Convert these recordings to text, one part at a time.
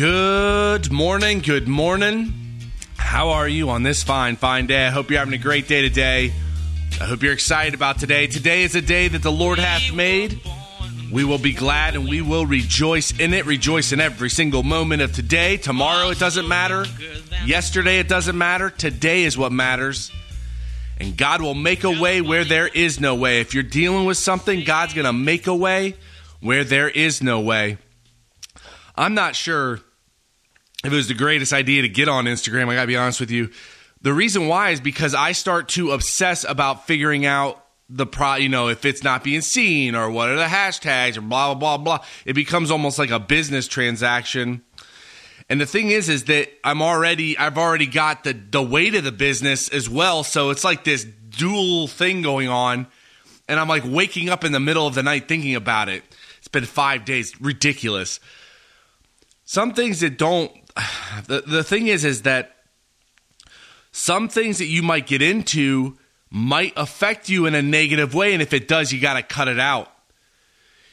Good morning. Good morning. How are you on this fine, fine day? I hope you're having a great day today. I hope you're excited about today. Today is a day that the Lord hath made. We will be glad and we will rejoice in it. Rejoice in every single moment of today. Tomorrow, it doesn't matter. Yesterday, it doesn't matter. Today is what matters. And God will make a way where there is no way. If you're dealing with something, God's going to make a way where there is no way. I'm not sure if it was the greatest idea to get on Instagram. I got to be honest with you. The reason why is because I start to obsess about figuring out the pro, you know, if it's not being seen or what are the hashtags or blah, blah, blah, blah. It becomes almost like a business transaction. And the thing is, is that I'm already, I've already got the, the weight of the business as well. So it's like this dual thing going on. And I'm like waking up in the middle of the night thinking about it. It's been five days. Ridiculous some things that don't the, the thing is is that some things that you might get into might affect you in a negative way and if it does you got to cut it out.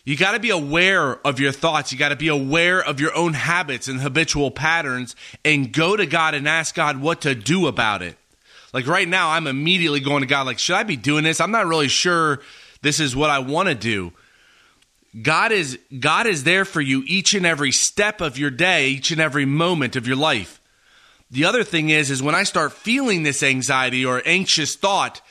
You got to be aware of your thoughts. You got to be aware of your own habits and habitual patterns and go to god and ask god what to do about it. Like right now i'm immediately going to god like should i be doing this? I'm not really sure this is what i want to do God is God is there for you each and every step of your day, each and every moment of your life. The other thing is is when I start feeling this anxiety or anxious thought,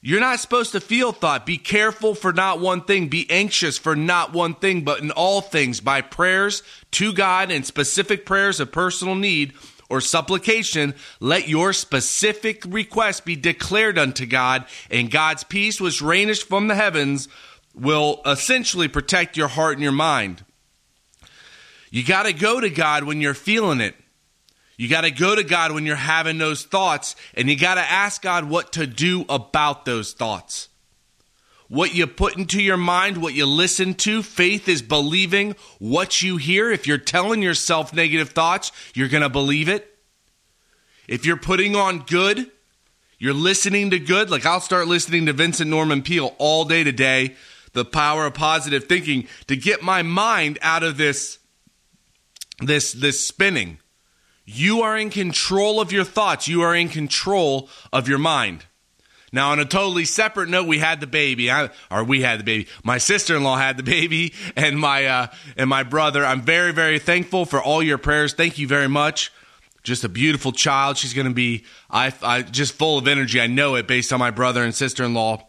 you're not supposed to feel thought. Be careful for not one thing. Be anxious for not one thing, but in all things by prayers to God and specific prayers of personal need or supplication, let your specific request be declared unto God, and God's peace, which reigneth from the heavens, will essentially protect your heart and your mind. You got to go to God when you're feeling it. You got to go to God when you're having those thoughts, and you got to ask God what to do about those thoughts. What you put into your mind, what you listen to, faith is believing what you hear. If you're telling yourself negative thoughts, you're going to believe it. If you're putting on good, you're listening to good. Like I'll start listening to Vincent Norman Peale all day today the power of positive thinking to get my mind out of this this this spinning. You are in control of your thoughts. You are in control of your mind. Now, on a totally separate note, we had the baby, I, or we had the baby. My sister-in-law had the baby, and my uh, and my brother. I'm very, very thankful for all your prayers. Thank you very much. Just a beautiful child. She's going to be, I, I just full of energy. I know it based on my brother and sister-in-law.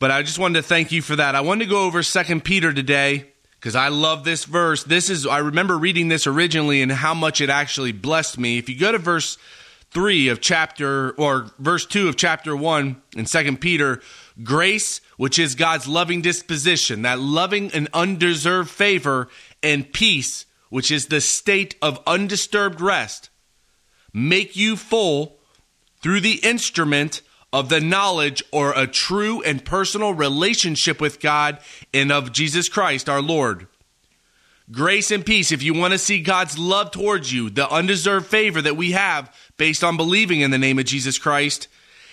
But I just wanted to thank you for that. I wanted to go over Second Peter today because I love this verse. This is I remember reading this originally and how much it actually blessed me. If you go to verse 3 of chapter or verse 2 of chapter 1 in Second Peter, grace, which is God's loving disposition, that loving and undeserved favor and peace, which is the state of undisturbed rest, make you full through the instrument of the knowledge or a true and personal relationship with God and of Jesus Christ our Lord. Grace and peace, if you want to see God's love towards you, the undeserved favor that we have based on believing in the name of Jesus Christ,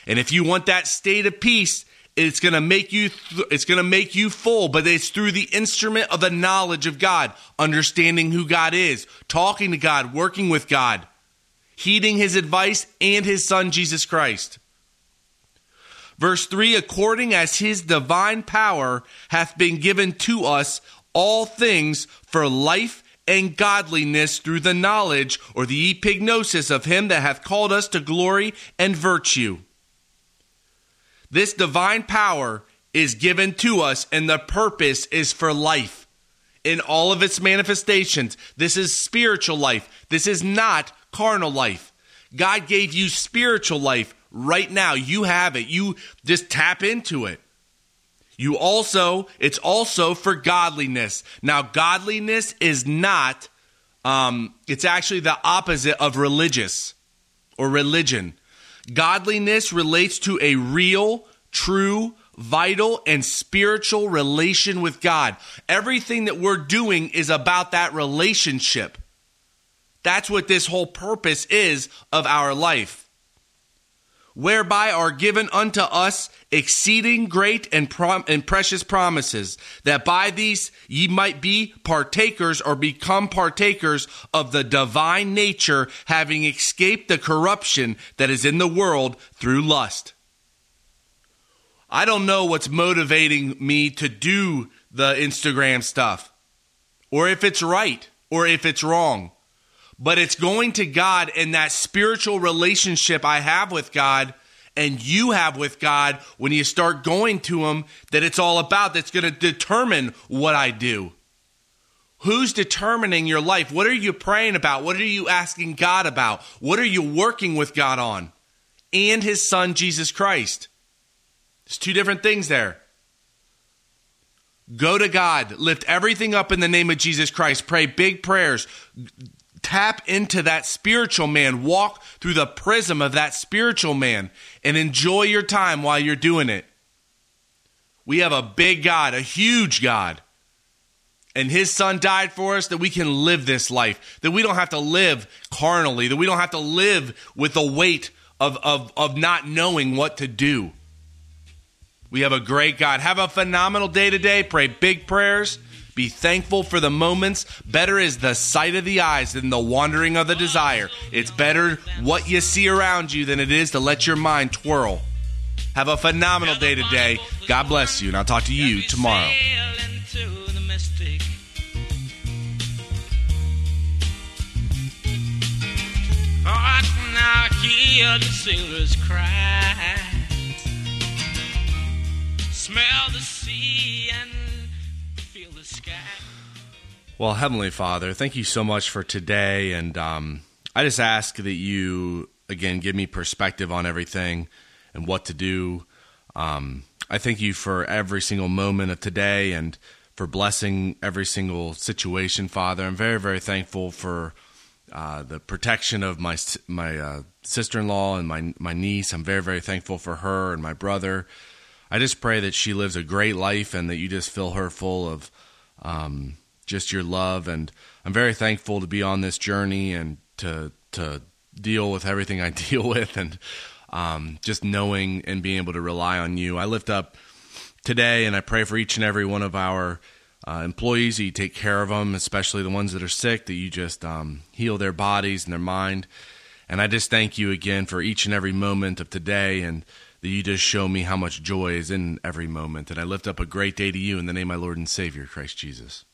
and if you want that state of peace, it's going to make you it's going to make you full but it's through the instrument of the knowledge of God understanding who God is talking to God working with God heeding his advice and his son Jesus Christ Verse 3 According as his divine power hath been given to us all things for life and godliness through the knowledge or the epignosis of him that hath called us to glory and virtue. This divine power is given to us, and the purpose is for life in all of its manifestations. This is spiritual life. This is not carnal life. God gave you spiritual life right now. You have it. You just tap into it. You also, it's also for godliness. Now, godliness is not, um, it's actually the opposite of religious or religion. Godliness relates to a real, true, vital, and spiritual relation with God. Everything that we're doing is about that relationship. That's what this whole purpose is of our life. Whereby are given unto us exceeding great and, prom- and precious promises, that by these ye might be partakers or become partakers of the divine nature, having escaped the corruption that is in the world through lust. I don't know what's motivating me to do the Instagram stuff, or if it's right, or if it's wrong. But it's going to God and that spiritual relationship I have with God and you have with God when you start going to Him that it's all about, that's going to determine what I do. Who's determining your life? What are you praying about? What are you asking God about? What are you working with God on? And His Son, Jesus Christ. There's two different things there. Go to God, lift everything up in the name of Jesus Christ, pray big prayers, tap into that spiritual man, walk through the prism of that spiritual man, and enjoy your time while you're doing it. We have a big God, a huge God. And his son died for us that we can live this life, that we don't have to live carnally, that we don't have to live with the weight of, of, of not knowing what to do. We have a great God. Have a phenomenal day today. Pray big prayers. Be thankful for the moments. Better is the sight of the eyes than the wandering of the desire. It's better what you see around you than it is to let your mind twirl. Have a phenomenal day today. God bless you, and I'll talk to you tomorrow. Oh, I can now hear the sailors cry. Well, Heavenly Father, thank you so much for today. And um, I just ask that you, again, give me perspective on everything and what to do. Um, I thank you for every single moment of today and for blessing every single situation, Father. I'm very, very thankful for uh, the protection of my my uh, sister in law and my my niece. I'm very, very thankful for her and my brother. I just pray that she lives a great life and that you just fill her full of um, just your love. And I'm very thankful to be on this journey and to to deal with everything I deal with, and um, just knowing and being able to rely on you. I lift up today, and I pray for each and every one of our. Uh, employees, you take care of them, especially the ones that are sick, that you just um, heal their bodies and their mind. And I just thank you again for each and every moment of today and that you just show me how much joy is in every moment. And I lift up a great day to you in the name of my Lord and Savior, Christ Jesus.